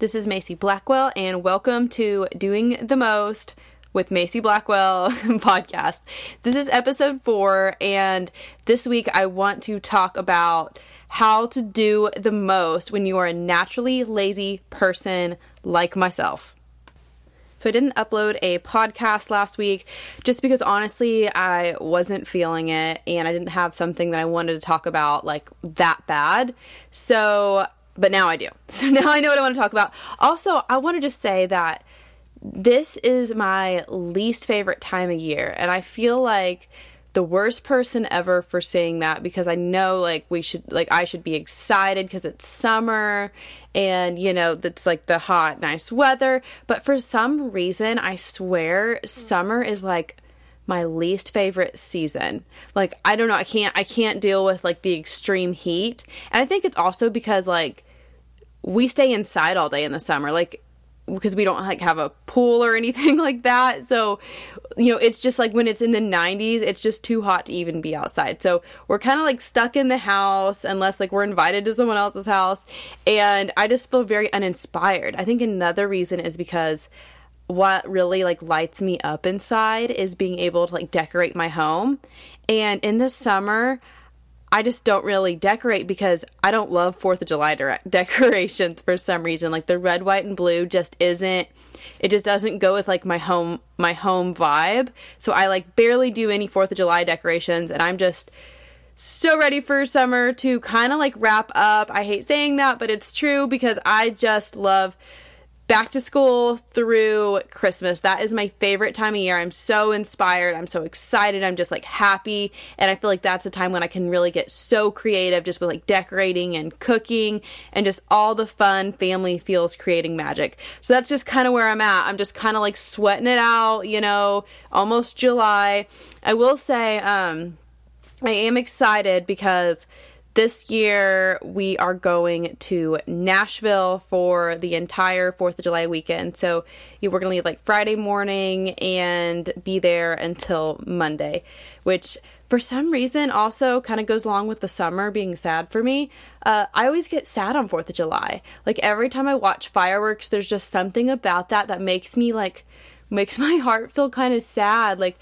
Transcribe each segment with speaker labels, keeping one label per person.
Speaker 1: This is Macy Blackwell, and welcome to Doing the Most with Macy Blackwell podcast. This is episode four, and this week I want to talk about how to do the most when you are a naturally lazy person like myself. So I didn't upload a podcast last week just because honestly I wasn't feeling it and I didn't have something that I wanted to talk about like that bad. So but now I do. So now I know what I want to talk about. Also, I want to just say that this is my least favorite time of year, and I feel like the worst person ever for saying that because I know like we should like I should be excited because it's summer and you know that's like the hot nice weather but for some reason I swear summer is like my least favorite season. Like I don't know, I can't I can't deal with like the extreme heat. And I think it's also because like we stay inside all day in the summer like because we don't like have a pool or anything like that. So you know it's just like when it's in the 90s it's just too hot to even be outside. So we're kind of like stuck in the house unless like we're invited to someone else's house. And i just feel very uninspired. I think another reason is because what really like lights me up inside is being able to like decorate my home. And in the summer I just don't really decorate because I don't love 4th of July de- decorations for some reason. Like the red, white and blue just isn't it just doesn't go with like my home my home vibe. So I like barely do any 4th of July decorations and I'm just so ready for summer to kind of like wrap up. I hate saying that, but it's true because I just love back to school through Christmas. That is my favorite time of year. I'm so inspired. I'm so excited. I'm just like happy. And I feel like that's a time when I can really get so creative just with like decorating and cooking and just all the fun family feels creating magic. So that's just kind of where I'm at. I'm just kind of like sweating it out, you know, almost July. I will say, um, I am excited because this year, we are going to Nashville for the entire 4th of July weekend. So we're going to leave like Friday morning and be there until Monday, which for some reason also kind of goes along with the summer being sad for me. Uh, I always get sad on 4th of July. Like every time I watch fireworks, there's just something about that that makes me like, makes my heart feel kind of sad. Like,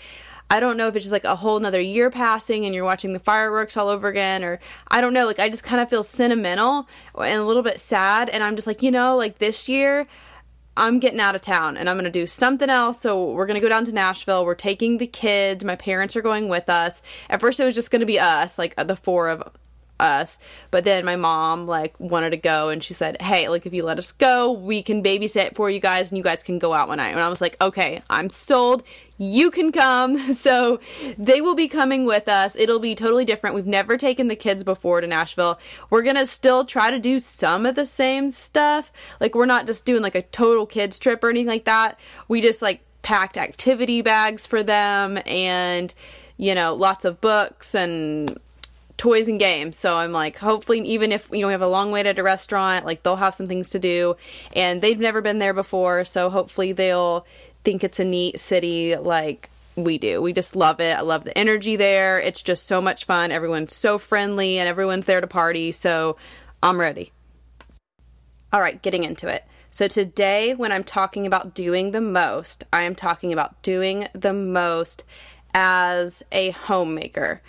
Speaker 1: I don't know if it's just like a whole another year passing and you're watching the fireworks all over again, or I don't know. Like, I just kind of feel sentimental and a little bit sad. And I'm just like, you know, like this year, I'm getting out of town and I'm going to do something else. So we're going to go down to Nashville. We're taking the kids. My parents are going with us. At first, it was just going to be us, like the four of us. But then my mom like wanted to go and she said, "Hey, like if you let us go, we can babysit for you guys and you guys can go out one night." And I was like, "Okay, I'm sold. You can come." So they will be coming with us. It'll be totally different. We've never taken the kids before to Nashville. We're going to still try to do some of the same stuff. Like we're not just doing like a total kids trip or anything like that. We just like packed activity bags for them and you know, lots of books and toys and games. So I'm like, hopefully, even if you know we have a long wait at a restaurant, like they'll have some things to do, and they've never been there before. So hopefully they'll think it's a neat city like we do. We just love it. I love the energy there. It's just so much fun. Everyone's so friendly, and everyone's there to party. So I'm ready. All right, getting into it. So, today, when I'm talking about doing the most, I am talking about doing the most as a homemaker.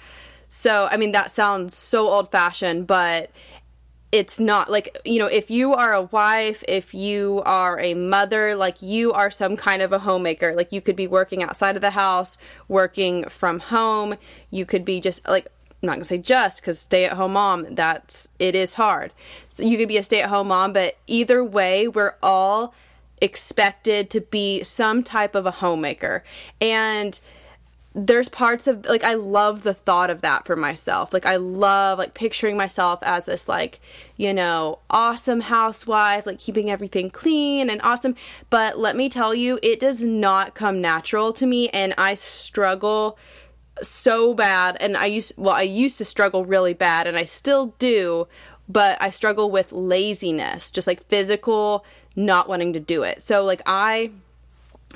Speaker 1: So, I mean, that sounds so old fashioned, but it's not like, you know, if you are a wife, if you are a mother, like you are some kind of a homemaker. Like you could be working outside of the house, working from home. You could be just like, I'm not gonna say just because stay at home mom, that's it is hard. So you could be a stay at home mom, but either way, we're all expected to be some type of a homemaker. And there's parts of like I love the thought of that for myself. Like I love like picturing myself as this like, you know, awesome housewife, like keeping everything clean and awesome. But let me tell you, it does not come natural to me and I struggle so bad and I used well, I used to struggle really bad and I still do, but I struggle with laziness, just like physical not wanting to do it. So like I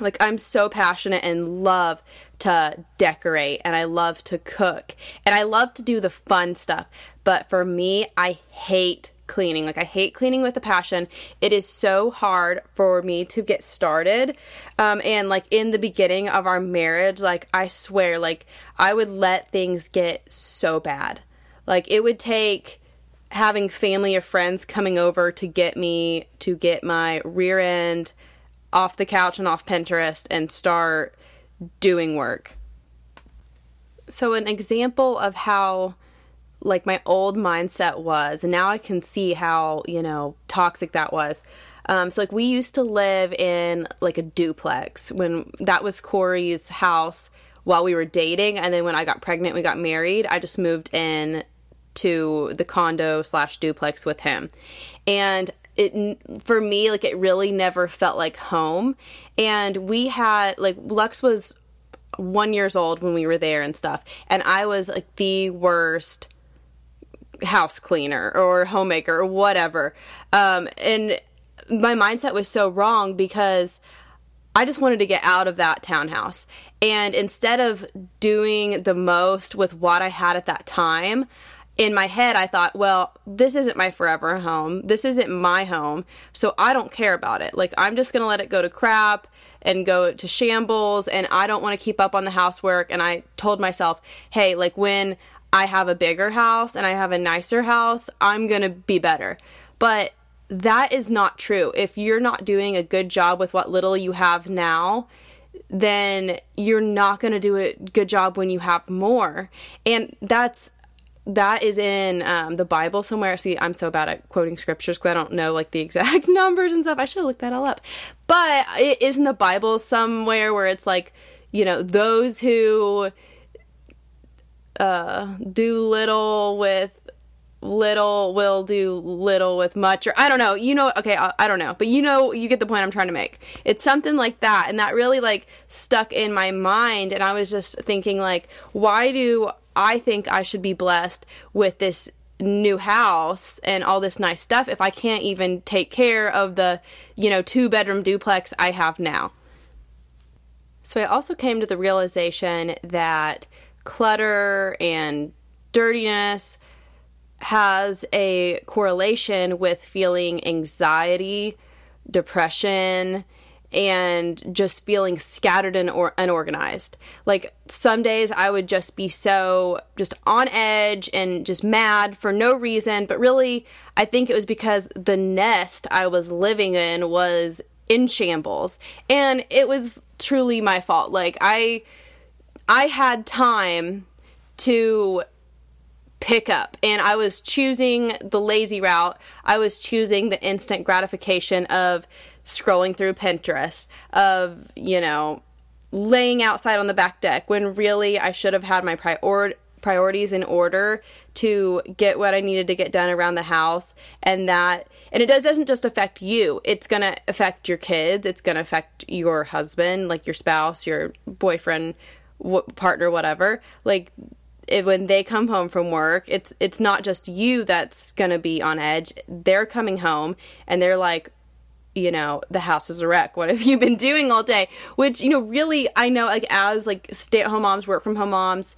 Speaker 1: like I'm so passionate and love to decorate and I love to cook and I love to do the fun stuff. But for me, I hate cleaning. Like I hate cleaning with a passion. It is so hard for me to get started. Um, and like in the beginning of our marriage, like I swear, like I would let things get so bad. Like it would take having family or friends coming over to get me to get my rear end off the couch and off Pinterest and start doing work. So, an example of how like my old mindset was, and now I can see how, you know, toxic that was. Um, so, like, we used to live in like a duplex when that was Corey's house while we were dating. And then when I got pregnant, we got married, I just moved in to the condo slash duplex with him. And it for me like it really never felt like home. And we had like lux was one years old when we were there and stuff and i was like the worst house cleaner or homemaker or whatever. Um, and my mindset was so wrong because i just wanted to get out of that townhouse. And instead of doing the most with what i had at that time in my head, I thought, well, this isn't my forever home. This isn't my home. So I don't care about it. Like, I'm just going to let it go to crap and go to shambles. And I don't want to keep up on the housework. And I told myself, hey, like, when I have a bigger house and I have a nicer house, I'm going to be better. But that is not true. If you're not doing a good job with what little you have now, then you're not going to do a good job when you have more. And that's that is in um, the Bible somewhere. See, I'm so bad at quoting scriptures because I don't know like the exact numbers and stuff. I should have looked that all up. But it is in the Bible somewhere where it's like, you know, those who uh, do little with little will do little with much or i don't know you know okay I, I, don't know but you know you get the point i'm trying to make it's something like that and that really like stuck in my mind and i was just thinking like why do I think I should be blessed with this new house and all this nice stuff if I can't even take care of the, you know, two bedroom duplex I have now. So I also came to the realization that clutter and dirtiness has a correlation with feeling anxiety, depression, and just feeling scattered and or- unorganized. Like some days I would just be so just on edge and just mad for no reason, but really I think it was because the nest I was living in was in shambles and it was truly my fault. Like I I had time to pick up and I was choosing the lazy route. I was choosing the instant gratification of scrolling through Pinterest, of, you know, laying outside on the back deck when really I should have had my prior- priorities in order to get what I needed to get done around the house. And that and it does, doesn't just affect you. It's going to affect your kids. It's going to affect your husband like your spouse your boyfriend partner whatever. Like when they come home from work it's it's not just you that's going to be on edge. They're coming home and they're like you know the house is a wreck. What have you been doing all day? Which you know really i know like as like stay-at-home moms work from home moms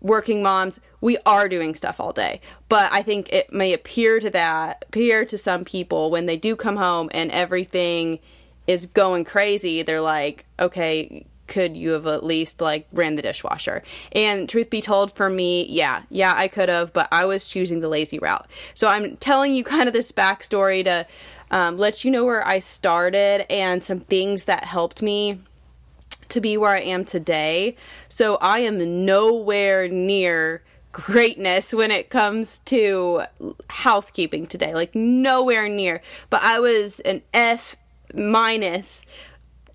Speaker 1: working moms we are doing stuff all day. But i think it may appear to that appear to some people when they do come home and everything is going crazy they're like okay could you have at least like ran the dishwasher? And truth be told for me yeah. Yeah i could have but i was choosing the lazy route. So i'm telling you kind of this backstory to um, let you know where I started and some things that helped me to be where I am today. So I am nowhere near greatness when it comes to housekeeping today. Like nowhere near. But I was an F minus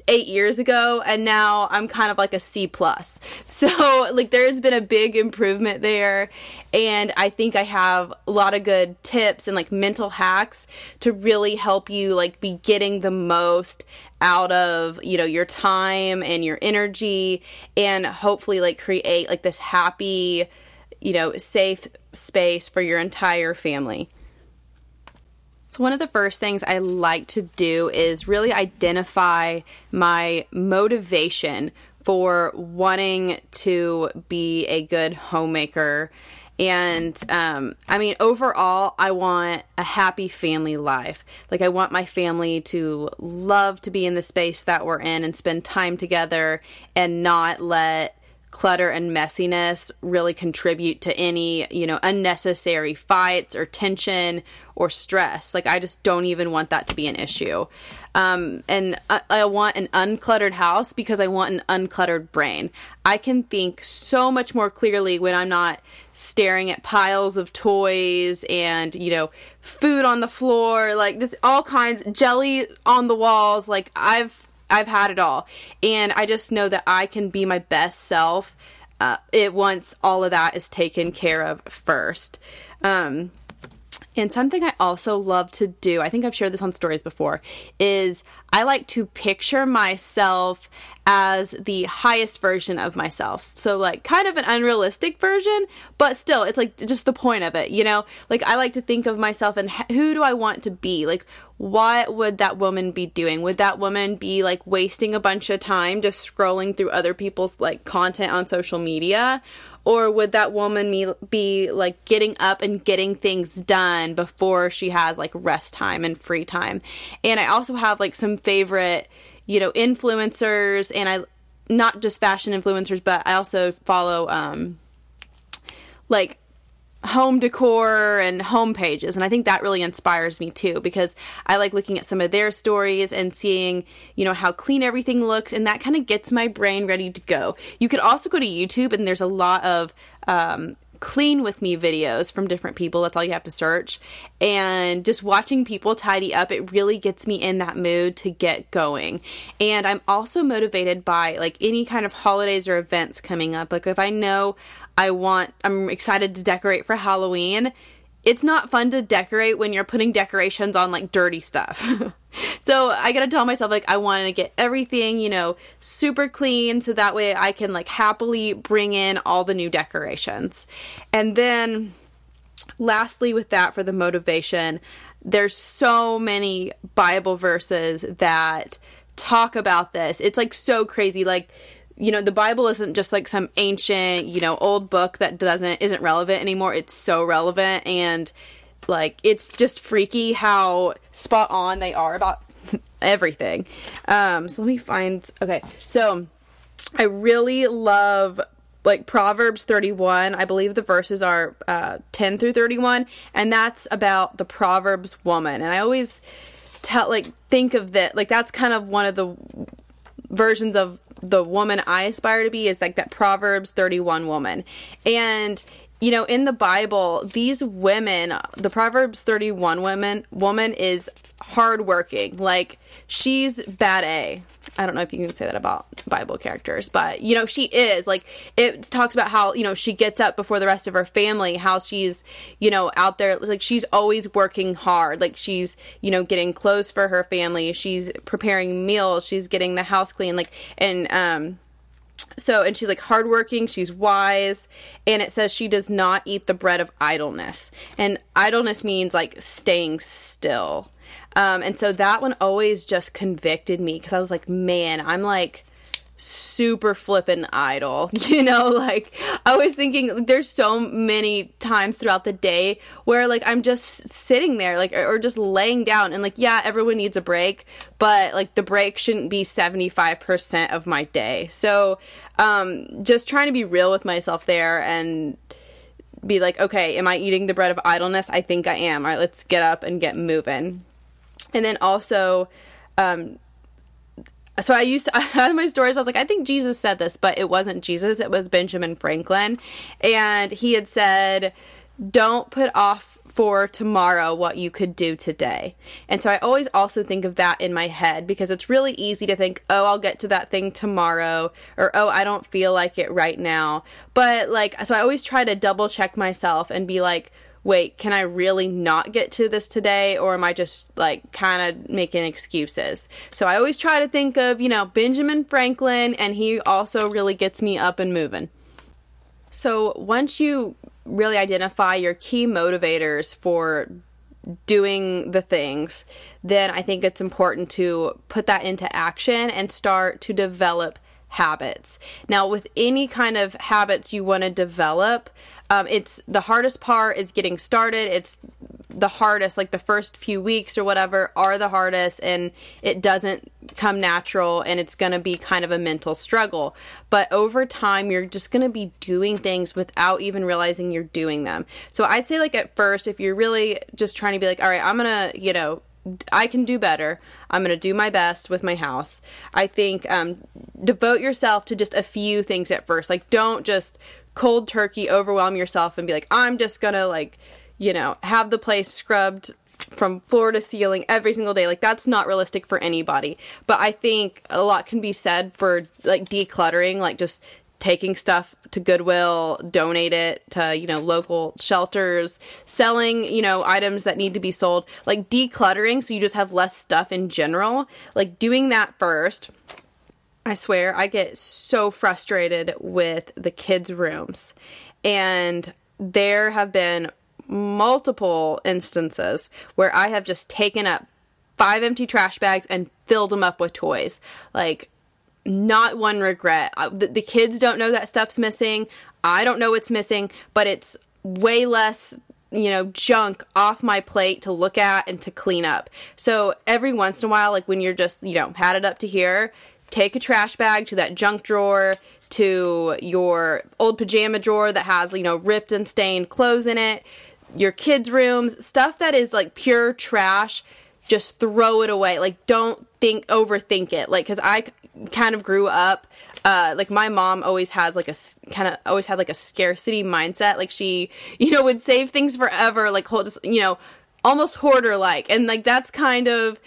Speaker 1: eight years ago and now i'm kind of like a c plus. So like there's been a big improvement there and i think i have a lot of good tips and like mental hacks to really help you like be getting the most out of you know your time and your energy and hopefully like create like this happy you know safe space for your entire family so, one of the first things I like to do is really identify my motivation for wanting to be a good homemaker And um, I mean, overall, I want a happy family life. Like, I want my family to love to be in the space that we're in and spend time together and not let clutter and messiness really contribute to any, you know, unnecessary fights or tension or stress. Like, I just don't even want that to be an issue. Um, and I, I, want an uncluttered house because I want an uncluttered brain. I can think so much more clearly when I'm not staring at piles of toys and, you know, food on the floor, like just all kinds, jelly on the walls. Like, I've I've had it all. And I just know that I can be my best self uh, it once all of that is taken care of first. Um, and something I also love to do, I think I've shared this on stories before, is I like to picture myself as the highest version of myself. So, like, kind of an unrealistic version, but still, it's like just the point of it, you know? Like, I like to think of myself and who do I want to be? Like, what would that woman be doing? Would that woman be like wasting a bunch of time just scrolling through other people's like content on social media? Or would that woman be, be like getting up and getting things done before she has like rest time and free time? And I also have like some favorite, you know, influencers and I not just fashion influencers, but I also follow um like home decor and home pages and i think that really inspires me too because i like looking at some of their stories and seeing you know how clean everything looks and that kind of gets my brain ready to go. You could also go to youtube and there's a lot of um, clean with me videos from different people. That's all you have to search. And just watching people tidy up it really gets me in that mood to get going. And i'm also motivated by like any kind of holidays or events coming up. Like if i know I want, I'm excited to decorate for Halloween. It's not fun to decorate when you're putting decorations on like dirty stuff. so I gotta tell myself, like, I want to get everything, you know, super clean so that way I can like happily bring in all the new decorations. And then, lastly, with that for the motivation, there's so many Bible verses that talk about this. It's like so crazy. Like, you know the bible isn't just like some ancient you know old book that doesn't isn't relevant anymore. It's so relevant and like it's just freaky how spot on they are about everything. Um so let me find okay. So i really love like proverbs 31 i believe the verses are uh, 10 through 31 and that's about the proverbs woman. And i always tell like think of that like that's kind of one of the versions of the woman I aspire to be is like that Proverbs 31 woman. And you know, in the Bible, these women, the Proverbs 31 woman woman is hardworking. Like she's bad A. I don't know if you can say that about Bible characters, but you know, she is. Like it talks about how, you know, she gets up before the rest of her family, how she's, you know, out there like she's always working hard. Like she's, you know, getting clothes for her family, she's preparing meals, she's getting the house clean like and um so, and she's like hardworking, she's wise, and it says she does not eat the bread of idleness. And idleness means like staying still. Um, and so that one always just convicted me because I was like, man, I'm like super flippin' idle. You know, like I was thinking there's so many times throughout the day where like I'm just sitting there like or, or just laying down and like yeah, everyone needs a break, but like the break shouldn't be 75% of my day. So, um just trying to be real with myself there and be like, okay, am I eating the bread of idleness? I think I am. All right, let's get up and get moving. And then also um so I used to I my stories. I was like, I think Jesus said this, but it wasn't Jesus. It was Benjamin Franklin, and he had said, "Don't put off for tomorrow what you could do today." And so I always also think of that in my head because it's really easy to think, "Oh, I'll get to that thing tomorrow," or "Oh, I don't feel like it right now." But like, so I always try to double check myself and be like wait, can I really not get to this today? Or am I just like kind of making excuses? So I always try to think of, you know, Benjamin Franklin, and he also really gets me up and moving. So once you really identify your key motivators for doing the things, then I think it's important to put that into action and start to develop habits. Now, with any kind of habits you want to develop, Um, it's the hardest part is getting started. It's the hardest, like the first few weeks or whatever, are the hardest, and it doesn't come natural, and it's going to be kind of a mental struggle. But over time, you're just going to be doing things without even realizing you're doing them. So I'd say, like, at first, if you're really just trying to be like, all right, I'm going to, you know, I can do better. I'm going to do my best with my house. I think um, devote yourself to just a few things at first. Like, don't just cold turkey overwhelm yourself and be like, I'm just to, like, you know, have the place scrubbed from floor to ceiling every single day. Like that's not realistic for anybody. But I think a lot can be said for like decluttering, like just taking stuff to Goodwill, donate it to, you know, local shelters, selling, you know, items that need to be sold, like decluttering so you just have less stuff in general. Like doing that first. I swear I get so frustrated with the kids' rooms. And there have been multiple instances where I have just taken up five empty trash bags and filled them up with toys. Like, not one regret. Uh, the, the kids don't know that stuff's missing. I don't know what's missing, but it's way less you know, junk off my plate to look at and to clean up. So every once in a while, like when you're just, you know, padded up to here, take a trash bag to that junk drawer, to your old pajama drawer that has, you know, ripped and stained clothes in it your kids' rooms, stuff that is like pure trash, just throw it away. Like, don't think, overthink it. Like, cause I kind of grew up, uh, like my mom always has like a kind of always had like a scarcity mindset. Like, she, you know, would save things forever, like, hold just, you know, almost hoarder like. And like, that's kind of,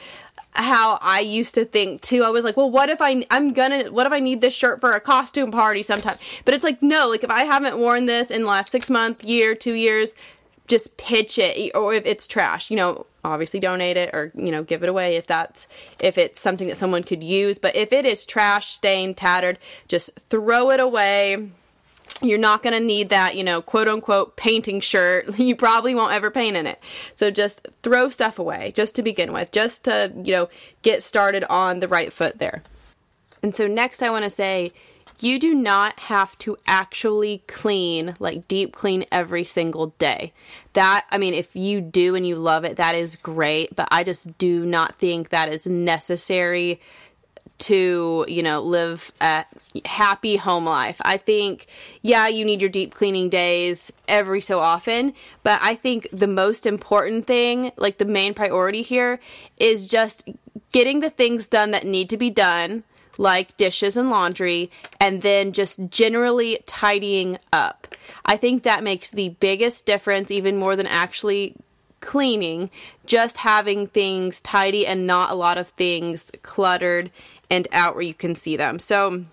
Speaker 1: how I used to think too. I was like, well, what if I I'm gonna what if I need this shirt for a costume party sometime? But it's like no, like if I haven't worn this in the last 6 months, year, 2 years, just pitch it or if it's trash you know obviously donate it or you know give it away if that's if it's something that someone could use but if it is trash stained tattered just throw it away you're not going to need that, you know, quote unquote painting shirt. You probably won't ever paint in it. So just throw stuff away just to begin with, just to, you know, get started on the right foot there. And so next I want to say you do not have to actually clean, like deep clean every single day. That, I mean, if you do and you love it, that is great, but I just do not think that is necessary to, you know, live a happy home life. I think, yeah, you need your deep cleaning days every so often, but I think the most important thing, like the main priority here, is just getting the things done that need to be done like dishes and laundry, and then just generally tidying up. I think that makes the biggest difference, even more than actually cleaning, just having things tidy and not a lot of things cluttered and out where you can see them. So,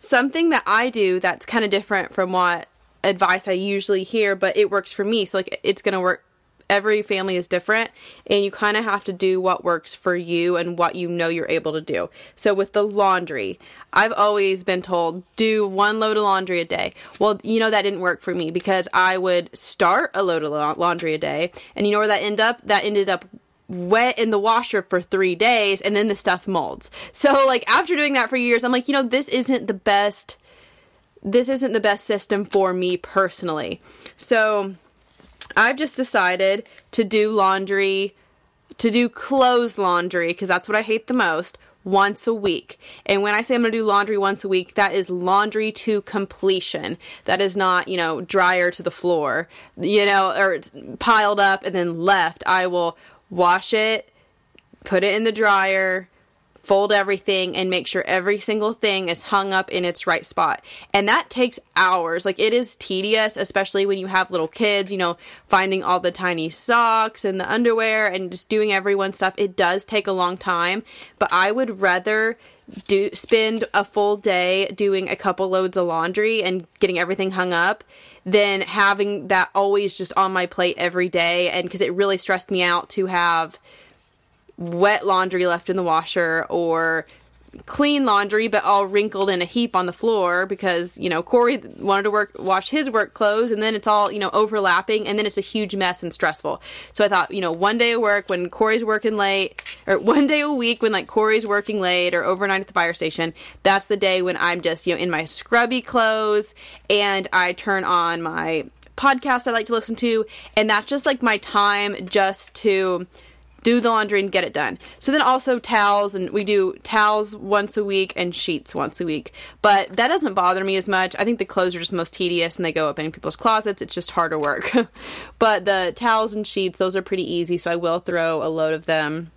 Speaker 1: something that I do that's kind of different from what advice I usually hear, but it works for me. So, like, it's going to work every family is different and you kind of have to do what works for you and what you know you're able to do. So with the laundry, I've always been told do one load of laundry a day. Well, you know that didn't work for me because I would start a load of laundry a day and you know where that ended up? That ended up wet in the washer for three days and then the stuff molds. So like after doing that for years, I'm like, you know, this isn't the best this isn't the best system for me personally. So I've just decided to do laundry, to do clothes laundry, because that's what I hate the most, once a week. And when I say I'm going to do laundry once a week, that is laundry to completion. That is not, you know, dryer to the floor, you know, or piled up and then left. I will wash it, put it in the dryer, fold everything and make sure every single thing is hung up in its right spot. And that takes hours. Like it is tedious, especially when you have little kids, you know, finding all the tiny socks and the underwear and just doing everyone's stuff. It does take a long time, but I would rather do spend a full day doing a couple loads of laundry and getting everything hung up than having that always just on my plate every day. And because it really stressed me out to have wet laundry left in the washer or clean laundry, but all wrinkled in a heap on the floor because you know Corey wanted to work wash his work clothes, and then it's all you know overlapping, and then it's a huge mess and stressful. So I thought, you know, one day of work when Corey's working late, or one day a week when like Corey's working late or overnight at the fire station, that's the day when I'm just you know in my scrubby clothes and I turn on my podcast I like to listen to, and that's just like my time just to do the laundry and get it done. So then also towels, and we do towels once a week and sheets once a week. But that doesn't bother me as much. I think the clothes are just most tedious and they go up in people's closets. It's just harder work. but the towels and sheets, those are pretty easy, so I will throw a load of them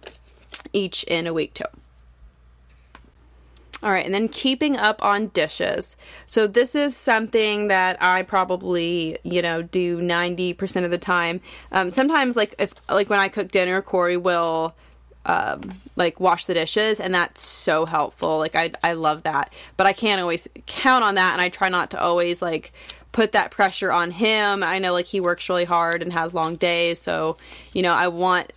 Speaker 1: each in a week too. All right, and then keeping up on dishes. So this is something that I probably, you know, do 90% of the time. Um, sometimes like if like when I cook dinner, Corey will um, like wash the dishes and that's so helpful. Like I I love that. But I can't always count on that and I try not to always like put that pressure on him. I know like he works really hard and has long days, so you know, I want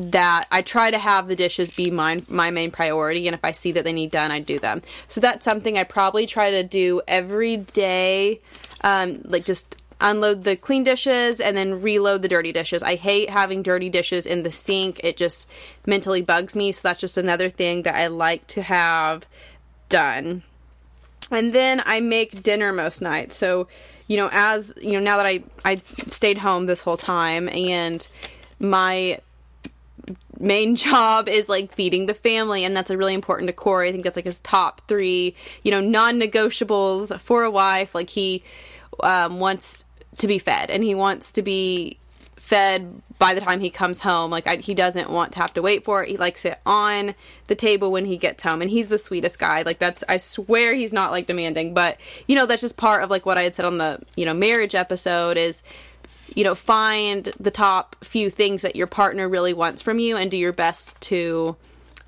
Speaker 1: that I try to have the dishes be my my main priority, and if I see that they need done, I do them. So that's something I probably try to do every day, um, like just unload the clean dishes and then reload the dirty dishes. I hate having dirty dishes in the sink. It just mentally bugs me. So that's just another thing that I like to have done. And then I make dinner most nights. So, you know, as you know, now that I I stayed home this whole time and my main job is like feeding the family and that's a really important to Corey. I think that's like his top three, you know, non-negotiables for a wife. Like he um, wants to be fed and he wants to be fed by the time he comes home. Like I, he doesn't want to have to wait for it. He likes it on the table when he gets home, and he's the sweetest guy. Like that's I swear he's not like demanding, but you know that's just part of like what I had said on the you know marriage episode is you know, find the top few things that your partner really wants from you and do your best to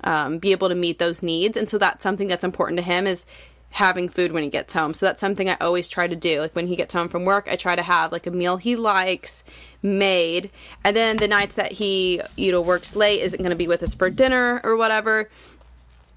Speaker 1: um, be able to meet those needs. And so that's something that's important to him is having food when he gets home. So that's something I always try to do. Like when he gets home from work, I try to have like a meal he likes made. And then the nights that he, you know, works late, isn't going to be with us for dinner or whatever,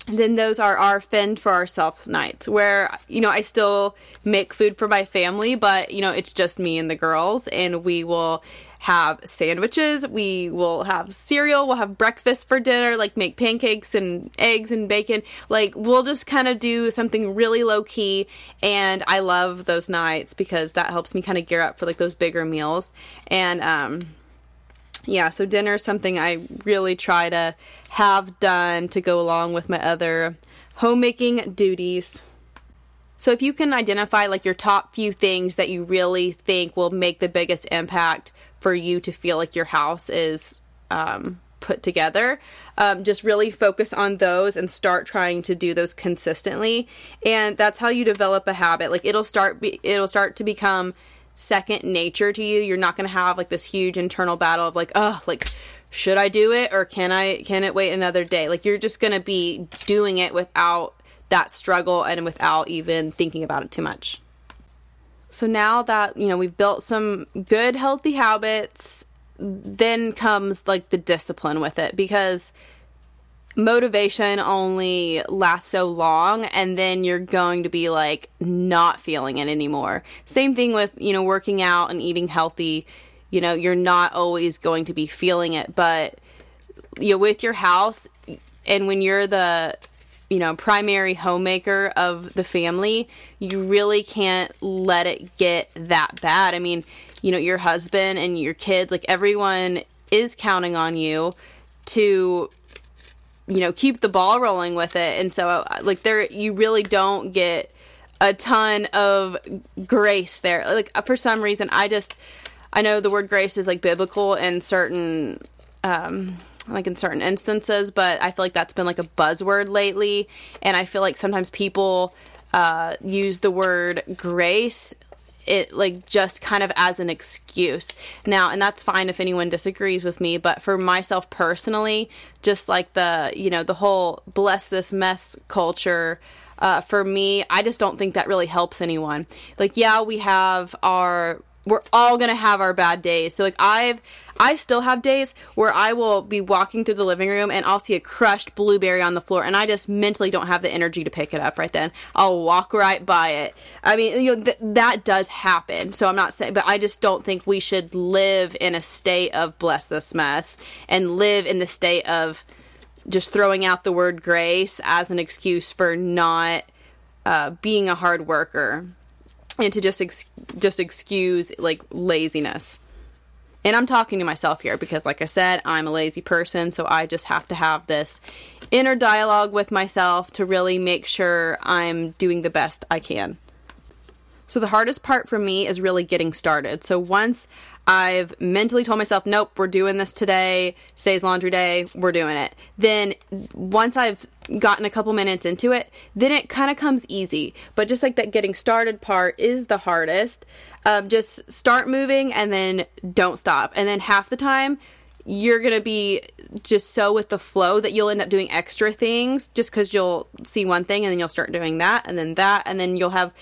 Speaker 1: then those are our fend for ourselves nights where you know i still make food for my family but you know it's just me and the girls and we will have sandwiches we will have cereal we'll have breakfast for dinner like make pancakes and eggs and bacon. Like we'll just kind of do something really low key and i love those nights because that helps me kind of gear up for like those bigger meals. And um yeah, so dinner is something I really try to have done to go along with my other homemaking duties. So if you can identify like your top few things that you really think will make the biggest impact for you to feel like your house is um, put together, um, just really focus on those and start trying to do those consistently. And that's how you develop a habit. Like it'll start be- it'll start to become second nature to you. You're not going to have like this huge internal battle of like, oh, like should I do it or can I can it wait another day? Like you're just going to be doing it without that struggle and without even thinking about it too much. So now that, you know, we've built some good healthy habits, then comes like the discipline with it because motivation only lasts so long and then you're going to be like not feeling it anymore. Same thing with, you know, working out and eating healthy. You know, you're not always going to be feeling it, but you know, with your house and when you're the you know, primary homemaker of the family, you really can't let it get that bad. I mean, you know, your husband and your kids, like everyone is counting on you to you know keep the ball rolling with it. And so like there you really don't get a ton of grace there. Like for some reason i just i know the word grace is like biblical in certain um like in certain instances but i feel like that's been like a buzzword lately. And i feel like sometimes people uh, use the word grace it like just kind of as an excuse. Now, and that's fine if anyone disagrees with me, but for myself personally, just like the, you know, the whole bless this mess culture uh, for me, I just don't think that really helps anyone. Like, yeah, we have our we're all to have our bad days. So like I've I still have days where I will be walking through the living room and I'll see a crushed blueberry on the floor and I just mentally don't have the energy to pick it up right then. I'll walk right by it. I mean, you know, th- that does happen. So I'm not saying, but I just don't think we should live in a state of bless this mess and live in the state of just throwing out the word grace as an excuse for not uh, being a hard worker and to just ex- just excuse like laziness. And I'm talking to myself here because, like I said, I'm a lazy person, so I just have to have this inner dialogue with myself to really make sure I'm doing the best I can. So, the hardest part for me is really getting started. So, once I've mentally told myself, nope, we're doing this today, today's laundry day, we're doing it. Then, once I've gotten a couple minutes into it, then it kind of comes easy. But just like that getting started part is the hardest. Um, just start moving and then don't stop. And then half the time, you're going to be just so with the flow that you'll end up doing extra things just because you'll see one thing and then you'll start doing that and then that. And then you'll have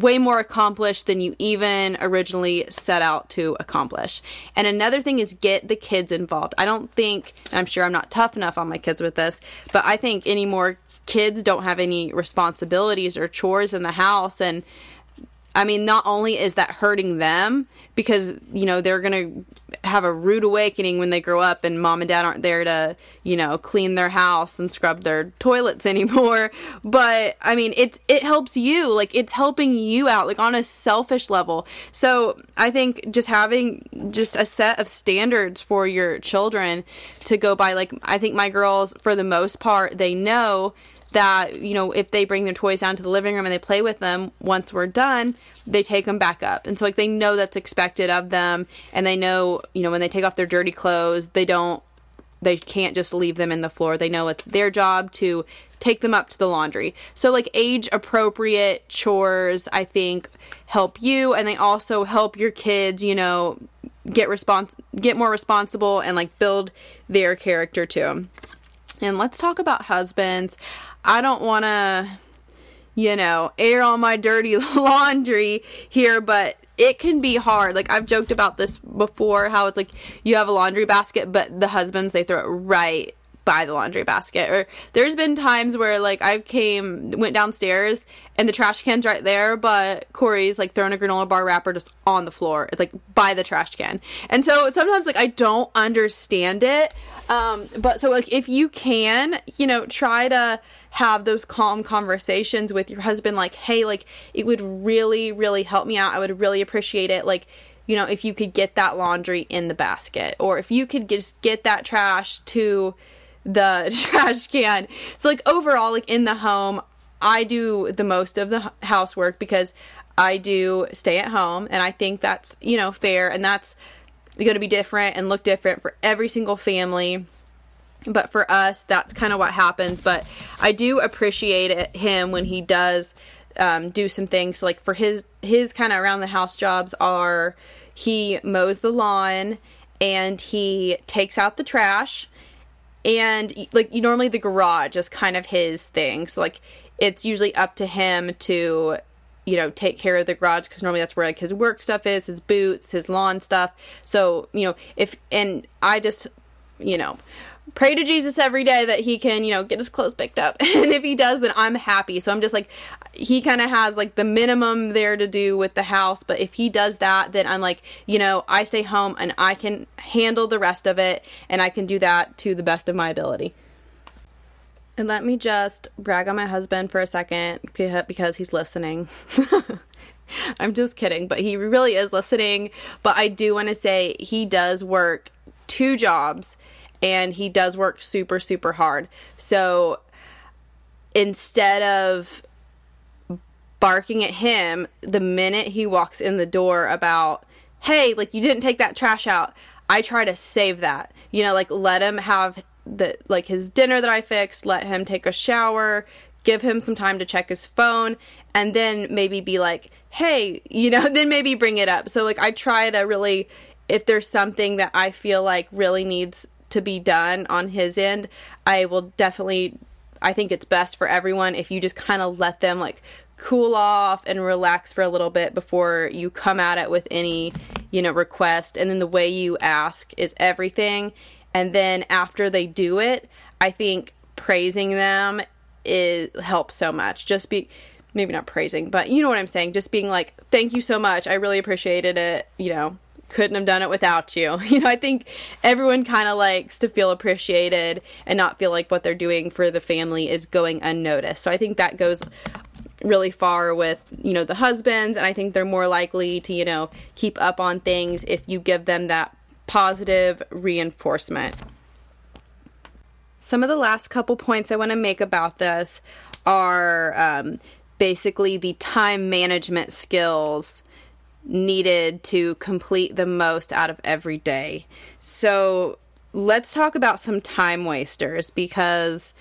Speaker 1: way more accomplished than you even originally set out to accomplish. And another thing is get the kids involved. I don't think, I'm sure I'm not tough enough on my kids with this, but I think any more kids don't have any responsibilities or chores in the house and I mean, not only is that hurting them because, you know, they're going to have a rude awakening when they grow up and mom and dad aren't there to, you know, clean their house and scrub their toilets anymore, but I mean, it's it helps you, like it's helping you out like on a selfish level. So, I think just having just a set of standards for your children to go by like I think my girls for the most part, they know that you know if they bring their toys down to the living room and they play with them once we're done they take them back up. And so like they know that's expected of them and they know you know when they take off their dirty clothes they don't they can't just leave them in the floor. They know it's their job to take them up to the laundry. So like age appropriate chores i think help you and they also help your kids you know get respons- get more responsible and like build their character too. And let's talk about husbands I don't want to, you know, air all my dirty laundry here, but it can be hard. Like I've joked about this before how it's like you have a laundry basket, but the husbands they throw it right by the laundry basket. Or there's been times where like I came went downstairs and the trash can's right there, but Corey's like throwing a granola bar wrapper just on the floor. It's like by the trash can. And so sometimes like I don't understand it. Um but so like if you can, you know, try to have those calm conversations with your husband like hey like it would really really help me out. I would really appreciate it. Like you know if you could get that laundry in the basket or if you could just get that trash to the trash can. So like overall like in the home i do the most of the housework because i do stay at home and i think that's you know fair and that's going to be different and look different for every single family but for us that's kind of what happens but i do appreciate it, him when he does um, do some things so like for his his kind of around the house jobs are he mows the lawn and he takes out the trash and like normally the garage is kind of his thing so like it's usually up to him to you know take care of the garage because normally that's where like his work stuff is his boots his lawn stuff. So you know if and i just you know pray to Jesus every day that he can, you know, get his clothes picked up. and if he does, then I'm happy. So I'm just like, he kind of has like the minimum there to do with the house. But if he does that, then I'm like, you know, I stay home and I can handle the rest of it and I can do that to the best of my ability. And let me just brag on my husband for a second because he's listening. I'm just kidding, but he really is listening. But I do want to say he does work two jobs and he does work super super hard. So instead of barking at him the minute he walks in the door about, "Hey, like you didn't take that trash out." I try to save that. You know, like let him have the like his dinner that I fixed, let him take a shower, give him some time to check his phone and then maybe be like, "Hey, you know, then maybe bring it up." So like I try to really if there's something that I feel like really needs to be done on his end, I will definitely I think it's best for everyone if you just kind of let them like cool off and relax for a little bit before you come at it with any, you know, request. And then the way you ask is everything. And then after they do it, I think praising them is helps so much. Just be maybe not praising, but you know what I'm saying. Just being like, thank you so much. I really appreciated it. You know, couldn't have done it without you. You know, I think everyone kind of likes to feel appreciated and not feel like what they're doing for the family is going unnoticed. So I think that goes really far with, you know, the husbands and I think they're more likely to, you know, keep up on things if you give them that positive reinforcement. Some of the last couple points I want to make about this are um, basically the time management skills needed to complete the most out of every day. So let's talk about some time wasters because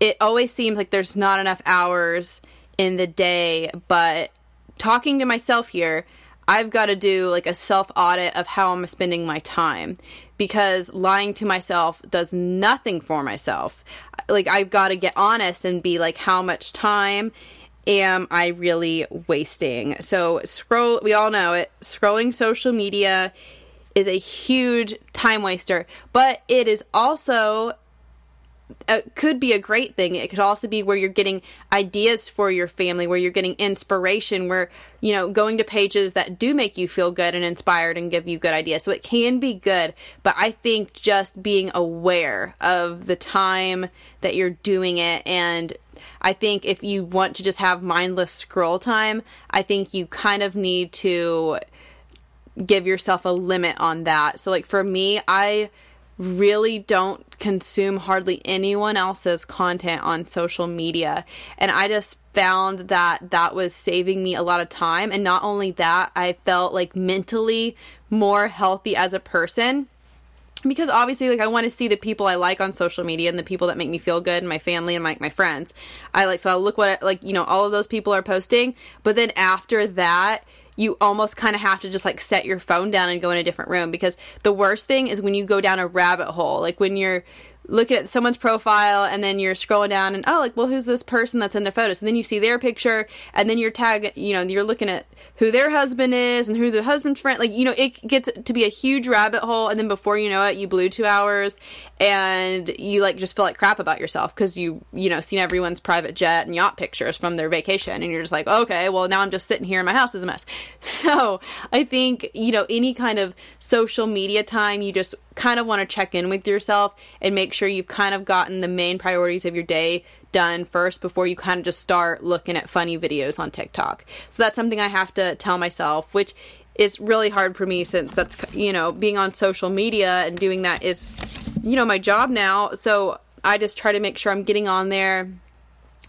Speaker 1: it always seems like there's not enough hours in the day, but talking to myself here, I've got to do like a self audit of how I'm spending my time because lying to myself does nothing for myself. Like, I've got to get honest and be like, how much time am I really wasting? So, scroll, we all know it, scrolling social media is a huge time waster, but it is also it could be a great thing. It could also be where you're getting ideas for your family, where you're getting inspiration, where, you know, going to pages that do make you feel good and inspired and give you good ideas. So it can be good, but I think just being aware of the time that you're doing it and I think if you want to just have mindless scroll time, I think you kind of need to give yourself a limit on that. So like for me, I really don't consume hardly anyone else's content on social media. And I just found that that was saving me a lot of time. And not only that, I felt like mentally more healthy as a person. Because obviously, like, I want to see the people I like on social media and the people that make me feel good and my family and my, my friends. I like, so I'll look what, I, like, you know, all of those people are posting. But then after that, you almost kind of have to just like set your phone down and go in a different room because the worst thing is when you go down a rabbit hole like when you're looking at someone's profile and then you're scrolling down and oh like well who's this person that's in the photos? And then you see their picture and then you're tag you know you're looking at who their husband is and who the husband's friend like you know it gets to be a huge rabbit hole and then before you know it you blew two hours and you like just feel like crap about yourself because you you know seen everyone's private jet and yacht pictures from their vacation and you're just like okay well now i'm just sitting here and my house is a mess. So i think you know any kind of social media time you just kind of want to check in with yourself and make sure you've kind of gotten the main priorities of your day done first before you kind of just start looking at funny videos on TikTok. So that's something I have to tell myself, which is really hard for me since that's you know being on social media and doing that is you know my job now so i just try to make sure i'm getting on there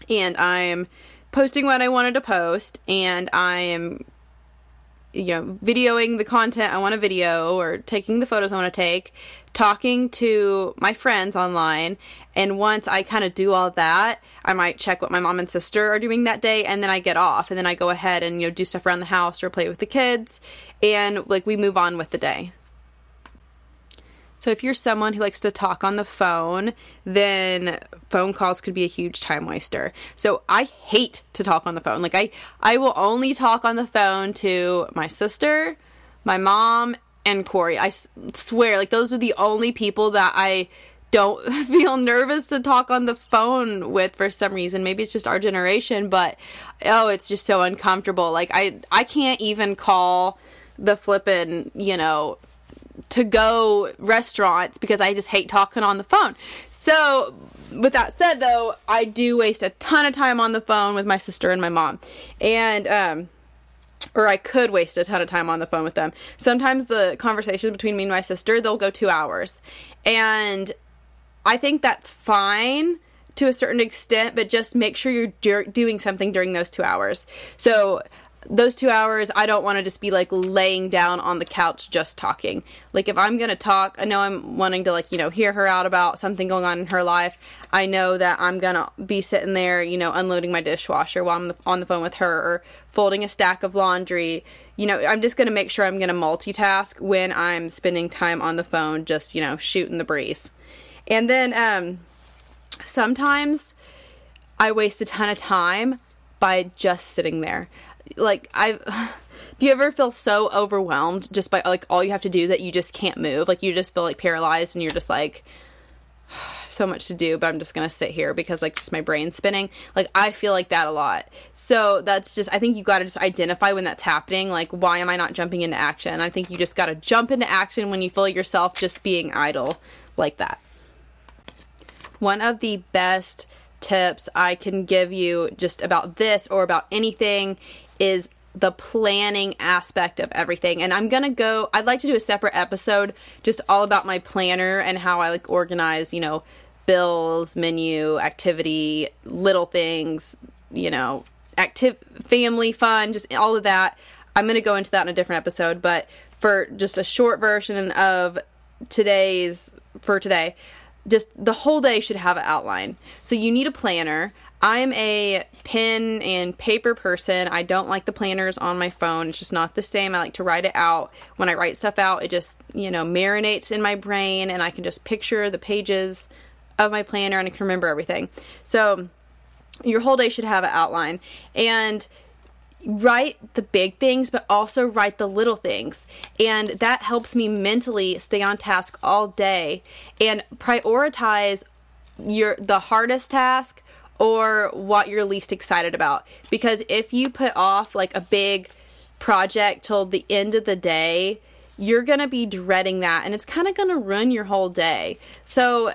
Speaker 1: and i'm posting what i wanted to post and i am you know videoing the content i want to video or taking the photos i want to take talking to my friends online and once i kind of do all that i might check what my mom and sister are doing that day and then i get off and then i go ahead and you know do stuff around the house or play with the kids and like we move on with the day so if you're someone who likes to talk on the phone, then phone calls could be a huge time waster. So I hate to talk on the phone. Like I I will only talk on the phone to my sister, my mom, and Corey. I swear like those are the only people that I don't feel nervous to talk on the phone with for some reason. Maybe it's just our generation, but oh, it's just so uncomfortable. Like I I can't even call the flippin', you know, to go restaurants because I just hate talking on the phone. So, with that said, though, I do waste a ton of time on the phone with my sister and my mom. And, um, or I could waste a ton of time on the phone with them. Sometimes the conversations between me and my sister, they'll go two hours. And I think that's fine to a certain extent, but just make sure you're doing something during those two hours. So those two hours, I don't want to just be like laying down on the couch just talking. Like, if I'm going to talk, I know I'm wanting to, like, you know, hear her out about something going on in her life. I know that I'm going to be sitting there, you know, unloading my dishwasher while I'm on the phone with her or folding a stack of laundry. You know, I'm just going to make sure I'm going to multitask when I'm spending time on the phone, just, you know, shooting the breeze. And then, um, sometimes I waste a ton of time by just sitting there. Like I do you ever feel so overwhelmed just by like all you have to do that you just can't move? Like you just feel like paralyzed and you're just like so much to do, but I'm just gonna sit here because like just my brain's spinning. Like I feel like that a lot. So that's just I think you gotta just identify when that's happening. Like why am I not jumping into action? I think you just gotta jump into action when you feel yourself just being idle like that. One of the best tips I can give you just about this or about anything is the planning aspect of everything. And I'm gonna go, I'd like to do a separate episode just all about my planner and how I like organize, you know, bills, menu, activity, little things, you know, active family fun, just all of that. I'm gonna go into that in a different episode, but for just a short version of today's for today, just the whole day should have an outline. So you need a planner. I'm a pen and paper person. I don't like the planners on my phone. It's just not the same. I like to write it out. When I write stuff out, it just, you know, marinates in my brain and I can just picture the pages of my planner and I can remember everything. So your whole day should have an outline. And write the big things, but also write the little things. And that helps me mentally stay on task all day and prioritize your the hardest task or what you're least excited about. Because if you put off like a big project till the end of the day, you're going to be dreading that and it's kind of going to ruin your whole day. So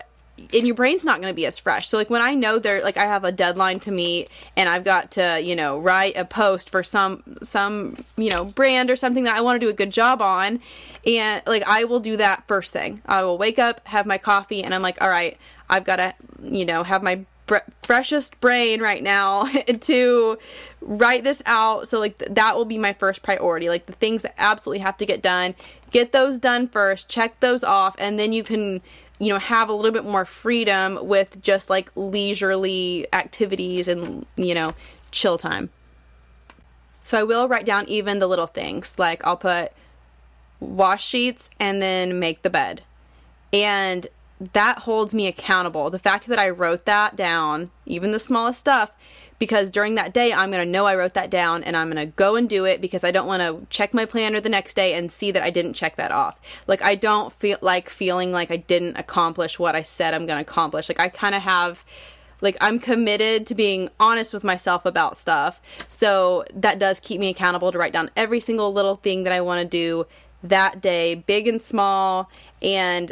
Speaker 1: and your brain's not going to be as fresh. So like when I know there like I have a deadline to meet and I've got to, you know, write a post for some some, you know, brand or something that I want to do a good job on and like I will do that first thing. I will wake up, have my coffee and I'm like, "All right, I've got to, you know, have my bre- freshest brain right now to write this out. So like th- that will be my first priority. Like the things that absolutely have to get done, get those done first, check those off and then you can you know, have a little bit more freedom with just like leisurely activities and, you know, chill time. So I will write down even the little things. Like I'll put wash sheets and then make the bed. And that holds me accountable. The fact that I wrote that down, even the smallest stuff, because during that day I'm going to know I wrote that down and I'm going to go and do it because I don't want to check my planner the next day and see that I didn't check that off. Like I don't feel like feeling like I didn't accomplish what I said I'm going to accomplish. Like I kind of have like I'm committed to being honest with myself about stuff. So that does keep me accountable to write down every single little thing that I want to do that day, big and small, and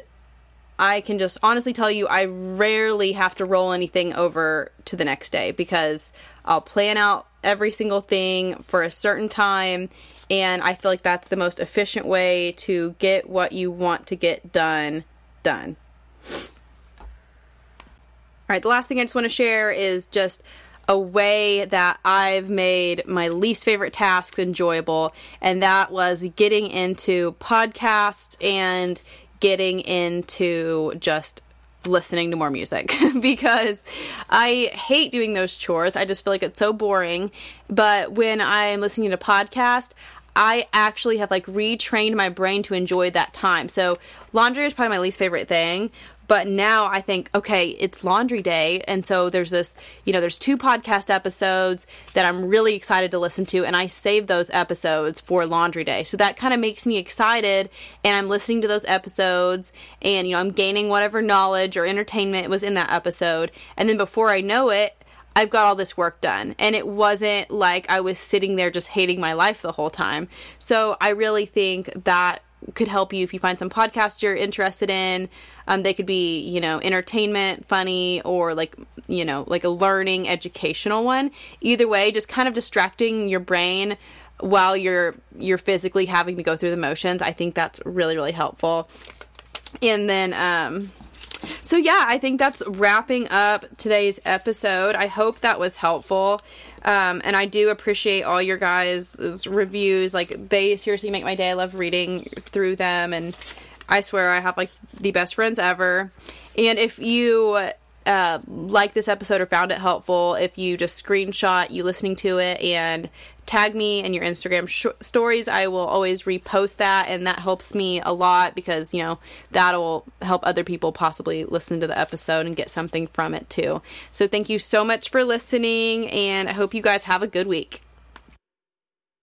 Speaker 1: I can just honestly tell you, I rarely have to roll anything over to the next day because I'll plan out every single thing for a certain time. And I feel like that's the most efficient way to get what you want to get done, done. All right, the last thing I just want to share is just a way that I've made my least favorite tasks enjoyable, and that was getting into podcasts and getting into just listening to more music because I hate doing those chores. I just feel like it's so boring. But when I'm listening to podcast, I actually have like retrained my brain to enjoy that time. So laundry is probably my least favorite thing, but now I think, okay, it's laundry day. And so there's this, you know, there's two podcast episodes that I'm really excited to listen to. And I save those episodes for laundry day. So that kind of makes me excited. And I'm listening to those episodes and, you know, I'm gaining whatever knowledge or entertainment was in that episode. And then before I know it, I've got all this work done. And it wasn't like I was sitting there just hating my life the whole time. So I really think that could help you if you find some podcast you're interested in. Um, they could be, you know, entertainment, funny, or like, you know, like a learning, educational one. Either way, just kind of distracting your brain while you're you're physically having to go through the motions. I think that's really really helpful. And then, um, so yeah, I think that's wrapping up today's episode. I hope that was helpful. Um, and I do appreciate all your guys' reviews. Like, they seriously make my day. I love reading through them. And I swear I have like the best friends ever. And if you uh, like this episode or found it helpful, if you just screenshot you listening to it and tag me in your Instagram sh- stories, I will always repost that, and that helps me a lot because you know that'll help other people possibly listen to the episode and get something from it too. So thank you so much for listening, and I hope you guys have a good week.